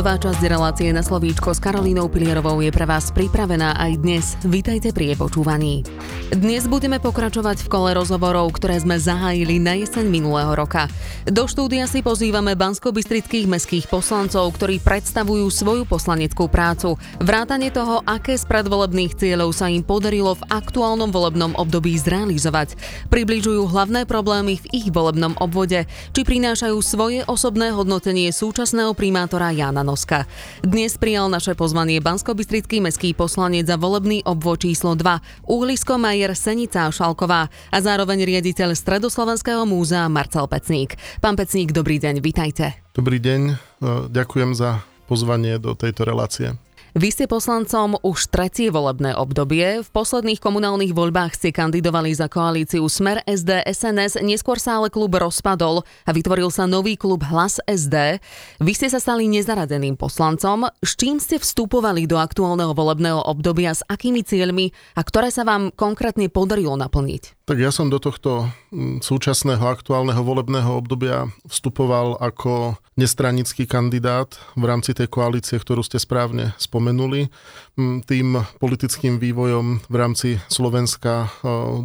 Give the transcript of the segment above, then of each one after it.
Nová časť relácie na slovíčko s Karolínou Pilierovou je pre vás pripravená aj dnes. Vítajte pri jej počúvaní. Dnes budeme pokračovať v kole rozhovorov, ktoré sme zahájili na jeseň minulého roka. Do štúdia si pozývame bansko-bystrických mestských poslancov, ktorí predstavujú svoju poslaneckú prácu. Vrátane toho, aké z predvolebných cieľov sa im podarilo v aktuálnom volebnom období zrealizovať. Približujú hlavné problémy v ich volebnom obvode, či prinášajú svoje osobné hodnotenie súčasného primátora Jana Noska. Dnes prijal naše pozvanie bansko mestský poslanec za volebný obvod číslo 2 Uhlisko Majer Senica Šalková a zároveň riaditeľ Stredoslovenského múzea Marcel Pecník. Pán Pecník, dobrý deň, vitajte. Dobrý deň, e, ďakujem za pozvanie do tejto relácie. Vy ste poslancom už tretie volebné obdobie. V posledných komunálnych voľbách ste kandidovali za koalíciu Smer SD SNS, neskôr sa ale klub rozpadol a vytvoril sa nový klub Hlas SD. Vy ste sa stali nezaradeným poslancom. S čím ste vstupovali do aktuálneho volebného obdobia, s akými cieľmi a ktoré sa vám konkrétne podarilo naplniť? Tak ja som do tohto mm, súčasného aktuálneho volebného obdobia vstupoval ako nestranický kandidát v rámci tej koalície, ktorú ste správne spomenuli. Mm, tým politickým vývojom v rámci Slovenska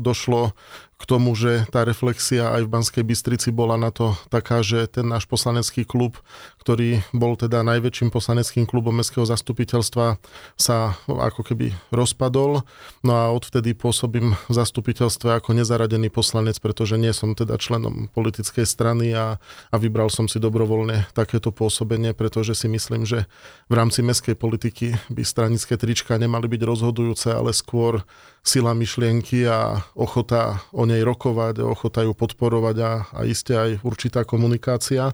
došlo k tomu, že tá reflexia aj v Banskej Bystrici bola na to taká, že ten náš poslanecký klub, ktorý bol teda najväčším poslaneckým klubom mestského zastupiteľstva, sa ako keby rozpadol. No a odvtedy pôsobím v zastupiteľstve ako nezaradený poslanec, pretože nie som teda členom politickej strany a, a vybral som si dobrovoľne takéto pôsobenie, pretože si myslím, že v rámci mestskej politiky by stranické trička nemali byť rozhodujúce, ale skôr sila myšlienky a ochota o nej rokovať, ochota ju podporovať a, a iste aj určitá komunikácia.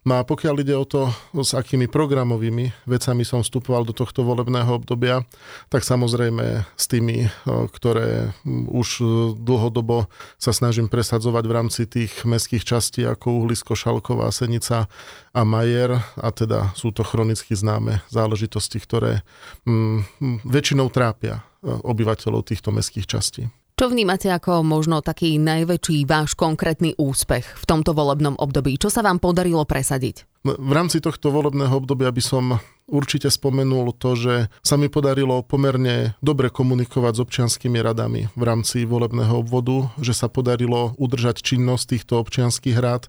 No a pokiaľ ide o to, s akými programovými vecami som vstupoval do tohto volebného obdobia, tak samozrejme s tými, ktoré už dlhodobo sa snažím presadzovať v rámci tých mestských častí ako Uhlisko, Šalková, Senica a Majer a teda sú to chronicky známe záležitosti, ktoré mm, väčšinou trápia obyvateľov týchto mestských častí. Čo vnímate ako možno taký najväčší váš konkrétny úspech v tomto volebnom období? Čo sa vám podarilo presadiť? No, v rámci tohto volebného obdobia by som určite spomenul to, že sa mi podarilo pomerne dobre komunikovať s občianskými radami v rámci volebného obvodu, že sa podarilo udržať činnosť týchto občianských rád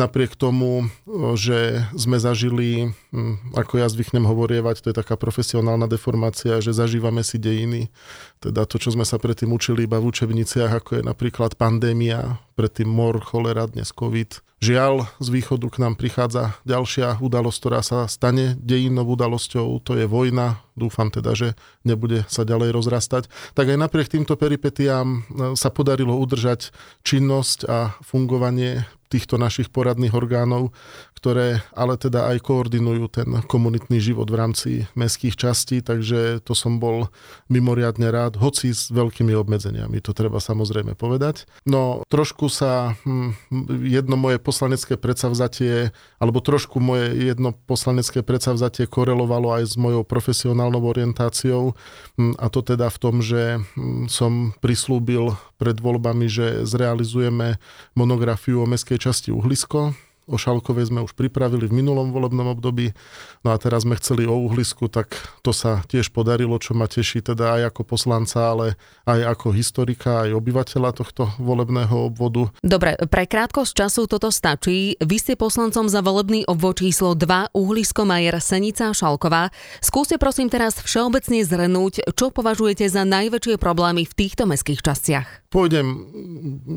napriek tomu, že sme zažili, hm, ako ja zvyknem hovorievať, to je taká profesionálna deformácia, že zažívame si dejiny, teda to, čo sme sa predtým učili iba v učebniciach, ako je napríklad pandémia, predtým mor, cholera, dnes COVID. Žiaľ, z východu k nám prichádza ďalšia udalosť, ktorá sa stane dejinnou udalosťou, to je vojna, dúfam teda, že nebude sa ďalej rozrastať. Tak aj napriek týmto peripetiám hm, sa podarilo udržať činnosť a fungovanie týchto našich poradných orgánov, ktoré ale teda aj koordinujú ten komunitný život v rámci mestských častí, takže to som bol mimoriadne rád, hoci s veľkými obmedzeniami, to treba samozrejme povedať. No trošku sa hm, jedno moje poslanecké predsavzatie, alebo trošku moje jedno poslanecké predsavzatie korelovalo aj s mojou profesionálnou orientáciou hm, a to teda v tom, že hm, som prislúbil pred voľbami, že zrealizujeme monografiu o mestskej časti Uhlisko, O Šalkovej sme už pripravili v minulom volebnom období, no a teraz sme chceli o uhlisku, tak to sa tiež podarilo, čo ma teší teda aj ako poslanca, ale aj ako historika, aj obyvateľa tohto volebného obvodu. Dobre, pre krátkosť času toto stačí. Vy ste poslancom za volebný obvod číslo 2 Uhlisko Majer Senica Šalková. Skúste prosím teraz všeobecne zhrnúť, čo považujete za najväčšie problémy v týchto mestských častiach. Pôjdem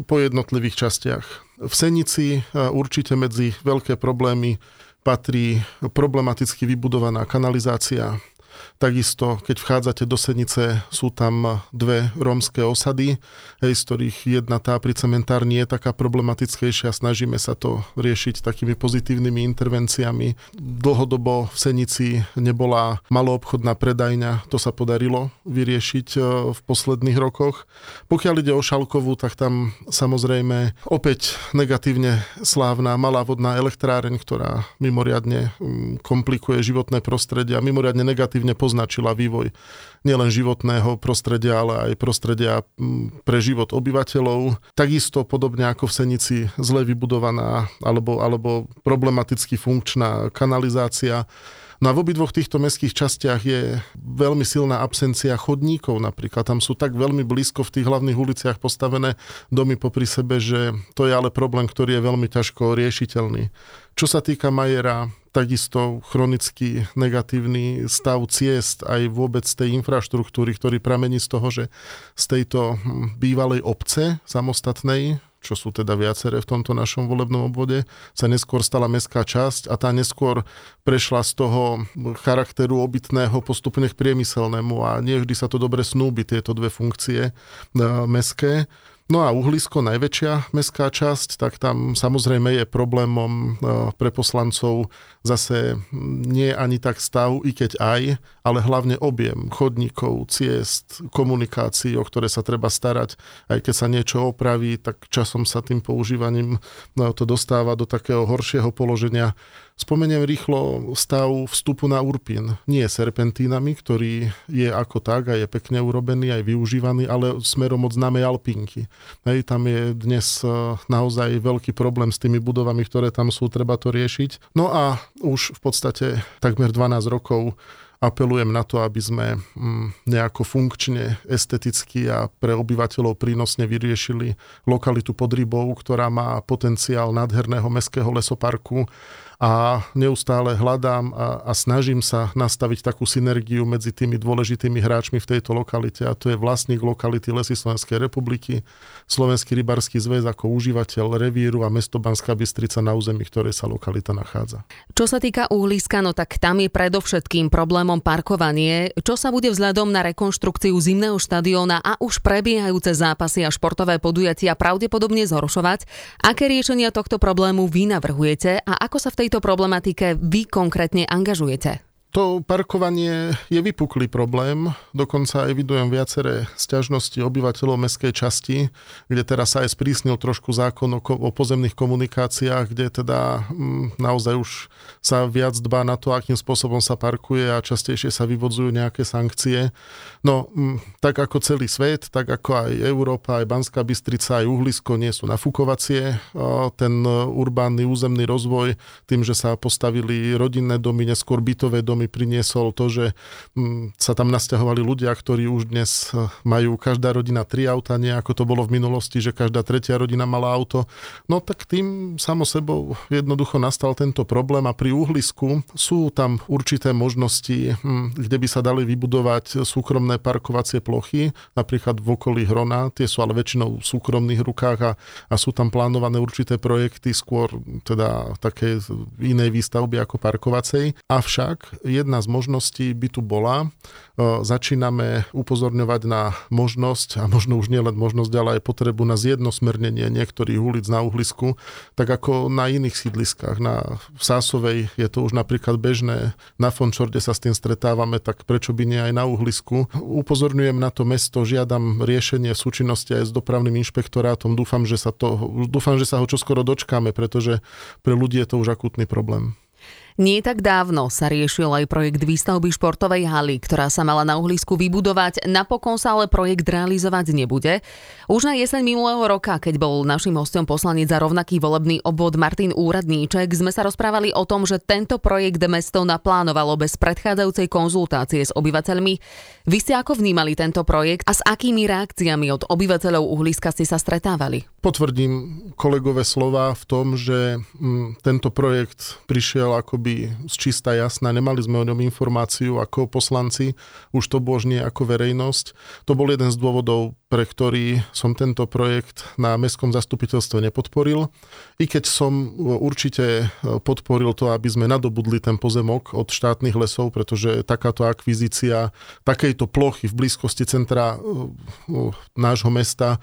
po jednotlivých častiach. V Senici určite medzi veľké problémy patrí problematicky vybudovaná kanalizácia, Takisto, keď vchádzate do Senice, sú tam dve rómske osady, hej, z ktorých jedna tá pri cementárni je taká problematickejšia. Snažíme sa to riešiť takými pozitívnymi intervenciami. Dlhodobo v Senici nebola maloobchodná predajňa, to sa podarilo vyriešiť e, v posledných rokoch. Pokiaľ ide o Šalkovú, tak tam samozrejme opäť negatívne slávna malá vodná elektráreň, ktorá mimoriadne mm, komplikuje životné prostredie a mimoriadne negatívne pozná poznačila vývoj nielen životného prostredia, ale aj prostredia pre život obyvateľov. Takisto podobne ako v Senici zle vybudovaná alebo, alebo problematicky funkčná kanalizácia No a v obidvoch týchto mestských častiach je veľmi silná absencia chodníkov napríklad. Tam sú tak veľmi blízko v tých hlavných uliciach postavené domy popri sebe, že to je ale problém, ktorý je veľmi ťažko riešiteľný. Čo sa týka Majera, takisto chronický negatívny stav ciest aj vôbec tej infraštruktúry, ktorý pramení z toho, že z tejto hm, bývalej obce samostatnej, čo sú teda viaceré v tomto našom volebnom obvode, sa neskôr stala mestská časť a tá neskôr prešla z toho charakteru obytného postupne k priemyselnému a nie vždy sa to dobre snúbi, tieto dve funkcie uh, mestské. No a Uhlisko, najväčšia mestská časť, tak tam samozrejme je problémom e, pre poslancov zase nie ani tak stav, i keď aj, ale hlavne objem chodníkov, ciest, komunikácií, o ktoré sa treba starať. Aj keď sa niečo opraví, tak časom sa tým používaním no, to dostáva do takého horšieho položenia, Spomeniem rýchlo stav vstupu na Urpin. Nie serpentínami, ktorý je ako tak a je pekne urobený, aj využívaný, ale smerom od známej Alpinky. Hej, tam je dnes e, naozaj veľký problém s tými budovami, ktoré tam sú, treba to riešiť. No a už v podstate takmer 12 rokov apelujem na to, aby sme mm, nejako funkčne, esteticky a pre obyvateľov prínosne vyriešili lokalitu pod Rybou, ktorá má potenciál nádherného mestského lesoparku a neustále hľadám a, a snažím sa nastaviť takú synergiu medzi tými dôležitými hráčmi v tejto lokalite a to je vlastník lokality Lesy Slovenskej republiky, Slovenský rybarský zväz ako užívateľ revíru a mesto Banská Bystrica na území, ktoré sa lokalita nachádza. Čo sa týka uhliska, no tak tam je predovšetkým problémom parkovanie. Čo sa bude vzhľadom na rekonštrukciu zimného štadióna a už prebiehajúce zápasy a športové podujatia pravdepodobne zhoršovať? Aké riešenia tohto problému vy navrhujete a ako sa v tejto tejto problematike vy konkrétne angažujete? To parkovanie je vypuklý problém, dokonca evidujem viaceré sťažnosti obyvateľov mestskej časti, kde teraz sa aj sprísnil trošku zákon o, o pozemných komunikáciách, kde teda m, mm, naozaj už sa viac dbá na to, akým spôsobom sa parkuje a častejšie sa vyvodzujú nejaké sankcie. No, m, mm, tak ako celý svet, tak ako aj Európa, aj Banská Bystrica, aj Uhlisko nie sú nafúkovacie. Ten urbánny územný rozvoj tým, že sa postavili rodinné domy, neskôr bytové domy, mi priniesol to, že mm, sa tam nasťahovali ľudia, ktorí už dnes eh, majú každá rodina tri auta, nie ako to bolo v minulosti, že každá tretia rodina mala auto. No tak tým samo sebou jednoducho nastal tento problém a pri uhlisku sú tam určité možnosti, hm, kde by sa dali vybudovať súkromné parkovacie plochy, napríklad v okolí Hrona, tie sú ale väčšinou v súkromných rukách a, a sú tam plánované určité projekty, skôr teda také inej výstavby ako parkovacej. Avšak jedna z možností by tu bola. E, začíname upozorňovať na možnosť, a možno už nielen možnosť, ale aj potrebu na zjednosmernenie niektorých ulic na uhlisku, tak ako na iných sídliskách. Na Sásovej je to už napríklad bežné, na Fončorde sa s tým stretávame, tak prečo by nie aj na uhlisku. Upozorňujem na to mesto, žiadam riešenie v súčinnosti aj s dopravným inšpektorátom. Dúfam, že sa, to, dúfam, že sa ho čoskoro dočkáme, pretože pre ľudí je to už akútny problém. Nie tak dávno sa riešil aj projekt výstavby športovej haly, ktorá sa mala na uhlisku vybudovať, napokon sa ale projekt realizovať nebude. Už na jeseň minulého roka, keď bol našim hostom poslanec za rovnaký volebný obvod Martin Úradníček, sme sa rozprávali o tom, že tento projekt mesto naplánovalo bez predchádzajúcej konzultácie s obyvateľmi. Vy ste ako vnímali tento projekt a s akými reakciami od obyvateľov uhliska ste sa stretávali? Potvrdím kolegové slova v tom, že mm, tento projekt prišiel ako akoby z čistá jasná, nemali sme o ňom informáciu ako poslanci, už to božne ako verejnosť. To bol jeden z dôvodov, pre ktorý som tento projekt na mestskom zastupiteľstve nepodporil. I keď som určite podporil to, aby sme nadobudli ten pozemok od štátnych lesov, pretože takáto akvizícia takejto plochy v blízkosti centra nášho mesta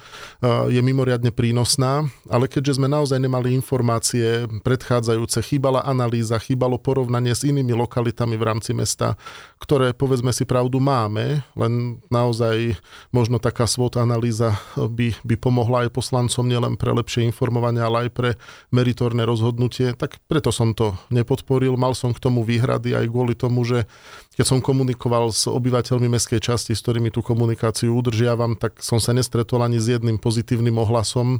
je mimoriadne prínosná, ale keďže sme naozaj nemali informácie predchádzajúce, chýbala analýza, chýbalo porovnanie s inými lokalitami v rámci mesta, ktoré povedzme si pravdu máme, len naozaj možno taká svota analýza by, by pomohla aj poslancom nielen pre lepšie informovanie, ale aj pre meritorné rozhodnutie, tak preto som to nepodporil. Mal som k tomu výhrady aj kvôli tomu, že keď som komunikoval s obyvateľmi mestskej časti, s ktorými tú komunikáciu udržiavam, tak som sa nestretol ani s jedným pozitívnym ohlasom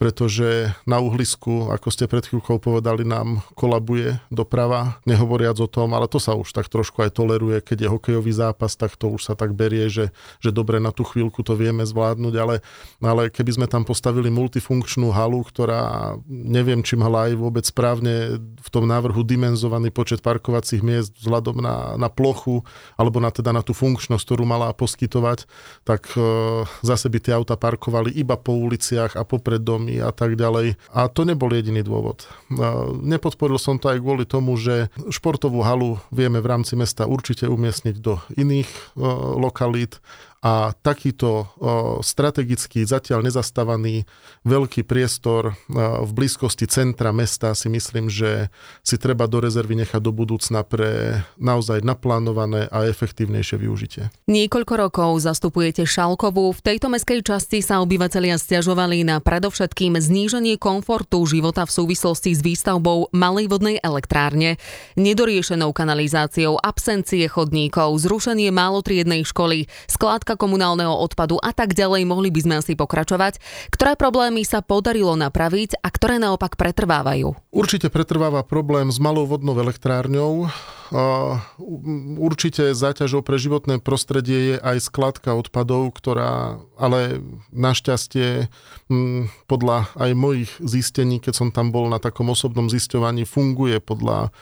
pretože na uhlisku, ako ste pred chvíľkou povedali, nám kolabuje doprava, nehovoriac o tom, ale to sa už tak trošku aj toleruje, keď je hokejový zápas, tak to už sa tak berie, že, že dobre na tú chvíľku to vieme zvládnuť, ale, ale keby sme tam postavili multifunkčnú halu, ktorá neviem, či mala aj vôbec správne v tom návrhu dimenzovaný počet parkovacích miest vzhľadom na, na plochu, alebo na, teda na tú funkčnosť, ktorú mala poskytovať, tak e, zase by tie auta parkovali iba po uliciach a popred domy problémy a tak ďalej. A to nebol jediný dôvod. Nepodporil som to aj kvôli tomu, že športovú halu vieme v rámci mesta určite umiestniť do iných lokalít a takýto strategický, zatiaľ nezastávaný veľký priestor v blízkosti centra mesta si myslím, že si treba do rezervy nechať do budúcna pre naozaj naplánované a efektívnejšie využitie. Niekoľko rokov zastupujete Šalkovú. V tejto meskej časti sa obyvatelia stiažovali na predovšetkým zníženie komfortu života v súvislosti s výstavbou malej vodnej elektrárne, nedoriešenou kanalizáciou, absencie chodníkov, zrušenie málotriednej školy, skládka otázka komunálneho odpadu a tak ďalej, mohli by sme asi pokračovať. Ktoré problémy sa podarilo napraviť a ktoré naopak pretrvávajú? Určite pretrváva problém s malou vodnou elektrárňou. Určite záťažou pre životné prostredie je aj skladka odpadov, ktorá ale našťastie podľa aj mojich zistení, keď som tam bol na takom osobnom zisťovaní, funguje podľa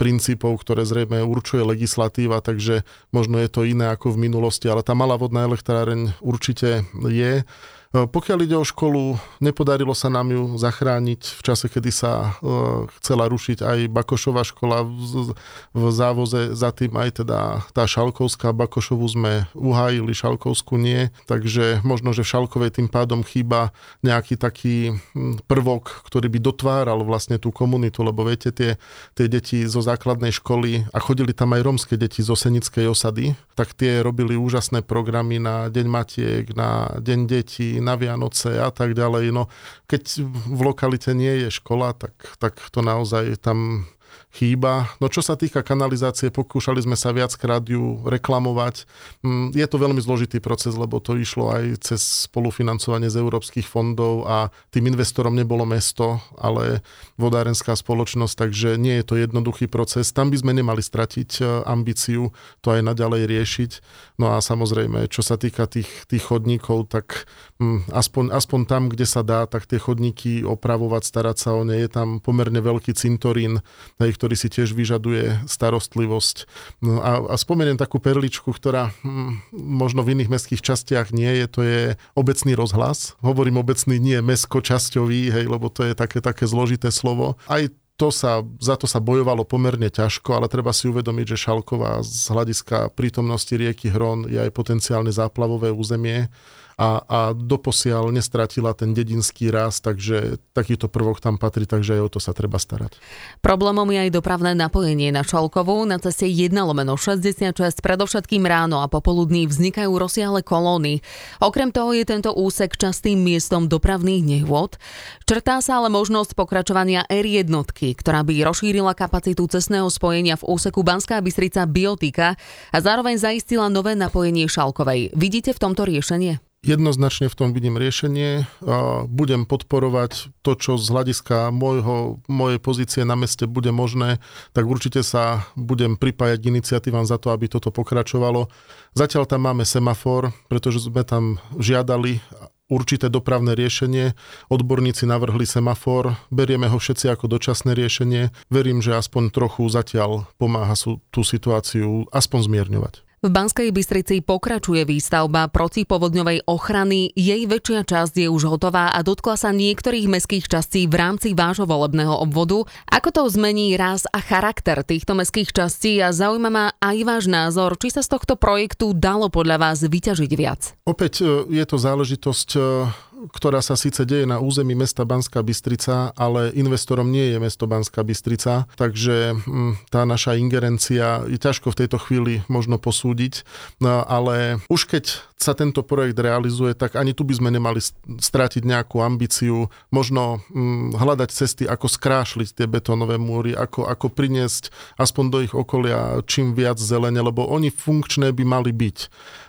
princípov, ktoré zrejme určuje legislatíva, takže možno je to iné ako v minulosti, ale tá malá vodná elektráreň určite je. E, pokiaľ ide o školu, nepodarilo sa nám ju zachrániť v čase, kedy sa e, chcela rušiť aj Bakošová škola v závoze, za tým aj teda tá Šalkovská. Bakošovu sme uhájili, Šalkovskú nie, takže možno, že v Šalkovej tým pádom chýba nejaký taký prvok, ktorý by dotváral vlastne tú komunitu, lebo viete, tie, tie deti zo základnej školy a chodili tam aj romské deti zo Senickej osady, tak tie robili úžasné programy na Deň Matiek, na Deň detí, na Vianoce a tak ďalej. No, keď v lokalite nie je škola, tak, tak to naozaj tam chýba. No čo sa týka kanalizácie, pokúšali sme sa viackrát ju reklamovať. Mm, je to veľmi zložitý proces, lebo to išlo aj cez spolufinancovanie z európskych fondov a tým investorom nebolo mesto, ale vodárenská spoločnosť, takže nie je to jednoduchý proces. Tam by sme nemali stratiť e, ambíciu to aj naďalej riešiť. No a samozrejme, čo sa týka tých, tých chodníkov, tak mm, aspoň, aspoň tam, kde sa dá, tak tie chodníky opravovať, starať sa o ne. Je tam pomerne veľký cintorín, ktorý si tiež vyžaduje starostlivosť. No a, a spomeniem takú perličku, ktorá hm, možno v iných mestských častiach nie je, to je obecný rozhlas. Hovorím obecný, nie mesko-časťový, hej, lebo to je také, také zložité slovo. Aj to sa, za to sa bojovalo pomerne ťažko, ale treba si uvedomiť, že Šalková z hľadiska prítomnosti rieky Hron je aj potenciálne záplavové územie a, a doposiaľ nestratila ten dedinský rast, takže takýto prvok tam patrí, takže aj o to sa treba starať. Problémom je aj dopravné napojenie na Čalkovú. Na ceste 1 lomeno 66 predovšetkým ráno a popoludní vznikajú rozsiahle kolóny. Okrem toho je tento úsek častým miestom dopravných nehôd. Črtá sa ale možnosť pokračovania R1, ktorá by rozšírila kapacitu cestného spojenia v úseku Banská Bystrica Biotika a zároveň zaistila nové napojenie Šalkovej. Vidíte v tomto riešenie? Jednoznačne v tom vidím riešenie. Budem podporovať to, čo z hľadiska môjho, mojej pozície na meste bude možné, tak určite sa budem pripájať k iniciatívam za to, aby toto pokračovalo. Zatiaľ tam máme semafor, pretože sme tam žiadali určité dopravné riešenie. Odborníci navrhli semafor, berieme ho všetci ako dočasné riešenie. Verím, že aspoň trochu zatiaľ pomáha tú situáciu aspoň zmierňovať. V Banskej Bystrici pokračuje výstavba protipovodňovej ochrany, jej väčšia časť je už hotová a dotkla sa niektorých mestských častí v rámci vášho volebného obvodu. Ako to zmení raz a charakter týchto mestských častí a zaujíma ma aj váš názor, či sa z tohto projektu dalo podľa vás vyťažiť viac? Opäť e, je to záležitosť e, ktorá sa síce deje na území mesta Banská Bystrica, ale investorom nie je mesto Banská Bystrica, takže hm, tá naša ingerencia je ťažko v tejto chvíli možno posúdiť, no, ale už keď sa tento projekt realizuje, tak ani tu by sme nemali strátiť nejakú ambíciu, možno hm, hľadať cesty, ako skrášliť tie betónové múry, ako, ako priniesť aspoň do ich okolia čím viac zelene, lebo oni funkčné by mali byť.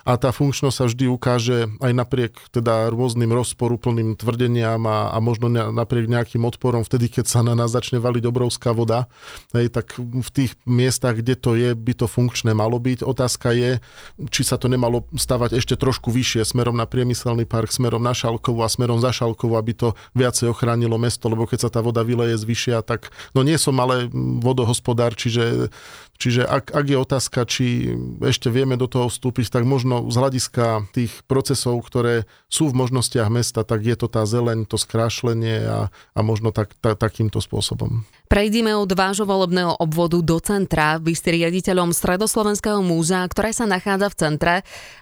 A tá funkčnosť sa vždy ukáže aj napriek teda rôznym rozporom rozporuplným tvrdeniam a, a možno napriek nejakým odporom vtedy, keď sa na nás začne valiť obrovská voda, hej, tak v tých miestach, kde to je, by to funkčné malo byť. Otázka je, či sa to nemalo stavať ešte trošku vyššie smerom na priemyselný park, smerom na Šalkovu a smerom za Šalkovu, aby to viacej ochránilo mesto, lebo keď sa tá voda vyleje zvyšia, tak no nie som ale vodohospodár, čiže Čiže ak, ak je otázka, či ešte vieme do toho vstúpiť, tak možno z hľadiska tých procesov, ktoré sú v možnostiach mesta, tak je to tá zeleň, to skrášlenie a, a možno tak, ta, takýmto spôsobom. Prejdime od vášho volebného obvodu do centra. Vy ste riaditeľom Stredoslovenského múzea, ktoré sa nachádza v centre.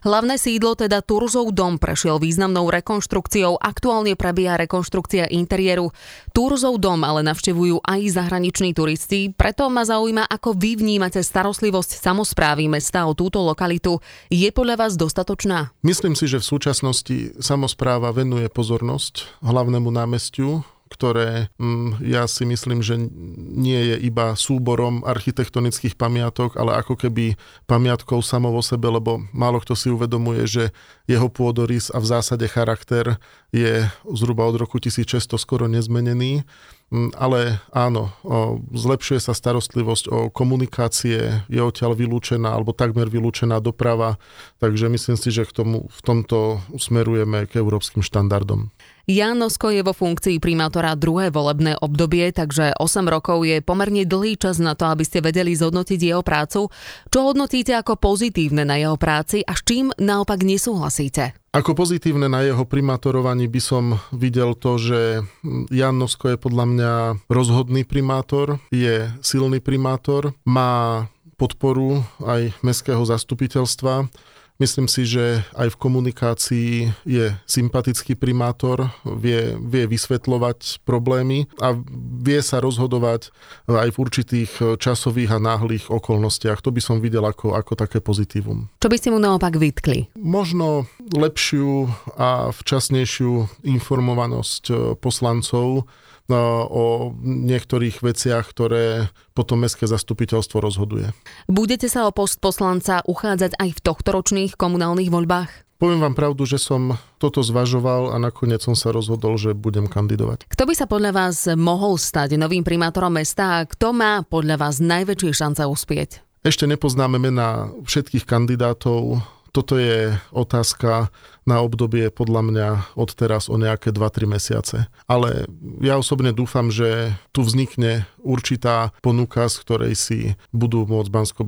Hlavné sídlo, teda Turzov dom, prešiel významnou rekonštrukciou. Aktuálne prebieha rekonštrukcia interiéru. Turzov dom ale navštevujú aj zahraniční turisti, preto ma zaujíma, ako vy vnímate starostlivosť samozprávy mesta o túto lokalitu. Je podľa vás dostatočná? Myslím si, že v súčasnosti samozpráva venuje pozornosť hlavnému námestiu ktoré mm, ja si myslím, že nie je iba súborom architektonických pamiatok, ale ako keby pamiatkou samo vo sebe, lebo málo kto si uvedomuje, že jeho pôdorys a v zásade charakter je zhruba od roku 1600 skoro nezmenený. Mm, ale áno, zlepšuje sa starostlivosť o komunikácie, je odtiaľ vylúčená alebo takmer vylúčená doprava, takže myslím si, že k tomu, v tomto smerujeme k európskym štandardom. Jan Nosko je vo funkcii primátora druhé volebné obdobie, takže 8 rokov je pomerne dlhý čas na to, aby ste vedeli zhodnotiť jeho prácu. Čo hodnotíte ako pozitívne na jeho práci a s čím naopak nesúhlasíte? Ako pozitívne na jeho primátorovaní by som videl to, že Jan Nosko je podľa mňa rozhodný primátor, je silný primátor, má podporu aj mestského zastupiteľstva Myslím si, že aj v komunikácii je sympatický primátor, vie, vie vysvetľovať problémy a vie sa rozhodovať aj v určitých časových a náhlych okolnostiach. To by som videl ako, ako také pozitívum. Čo by ste mu naopak vytkli? Možno lepšiu a včasnejšiu informovanosť poslancov No, o niektorých veciach, ktoré potom mestské zastupiteľstvo rozhoduje. Budete sa o post poslanca uchádzať aj v tohtoročných komunálnych voľbách? Poviem vám pravdu, že som toto zvažoval a nakoniec som sa rozhodol, že budem kandidovať. Kto by sa podľa vás mohol stať novým primátorom mesta a kto má podľa vás najväčšie šance uspieť? Ešte nepoznáme mena všetkých kandidátov toto je otázka na obdobie podľa mňa od teraz o nejaké 2-3 mesiace. Ale ja osobne dúfam, že tu vznikne určitá ponuka, z ktorej si budú môcť bansko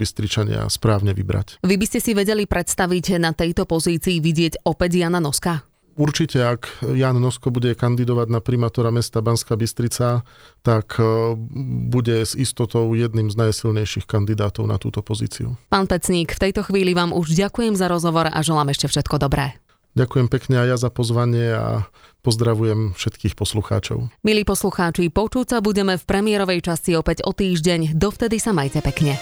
správne vybrať. Vy by ste si vedeli predstaviť na tejto pozícii vidieť opäť Jana Noska? Určite, ak Jan Nosko bude kandidovať na primátora mesta Banská Bystrica, tak e, bude s istotou jedným z najsilnejších kandidátov na túto pozíciu. Pán Pecník, v tejto chvíli vám už ďakujem za rozhovor a želám ešte všetko dobré. Ďakujem pekne aj ja za pozvanie a pozdravujem všetkých poslucháčov. Milí poslucháči, počúť sa budeme v premiérovej časti opäť o týždeň. Dovtedy sa majte pekne.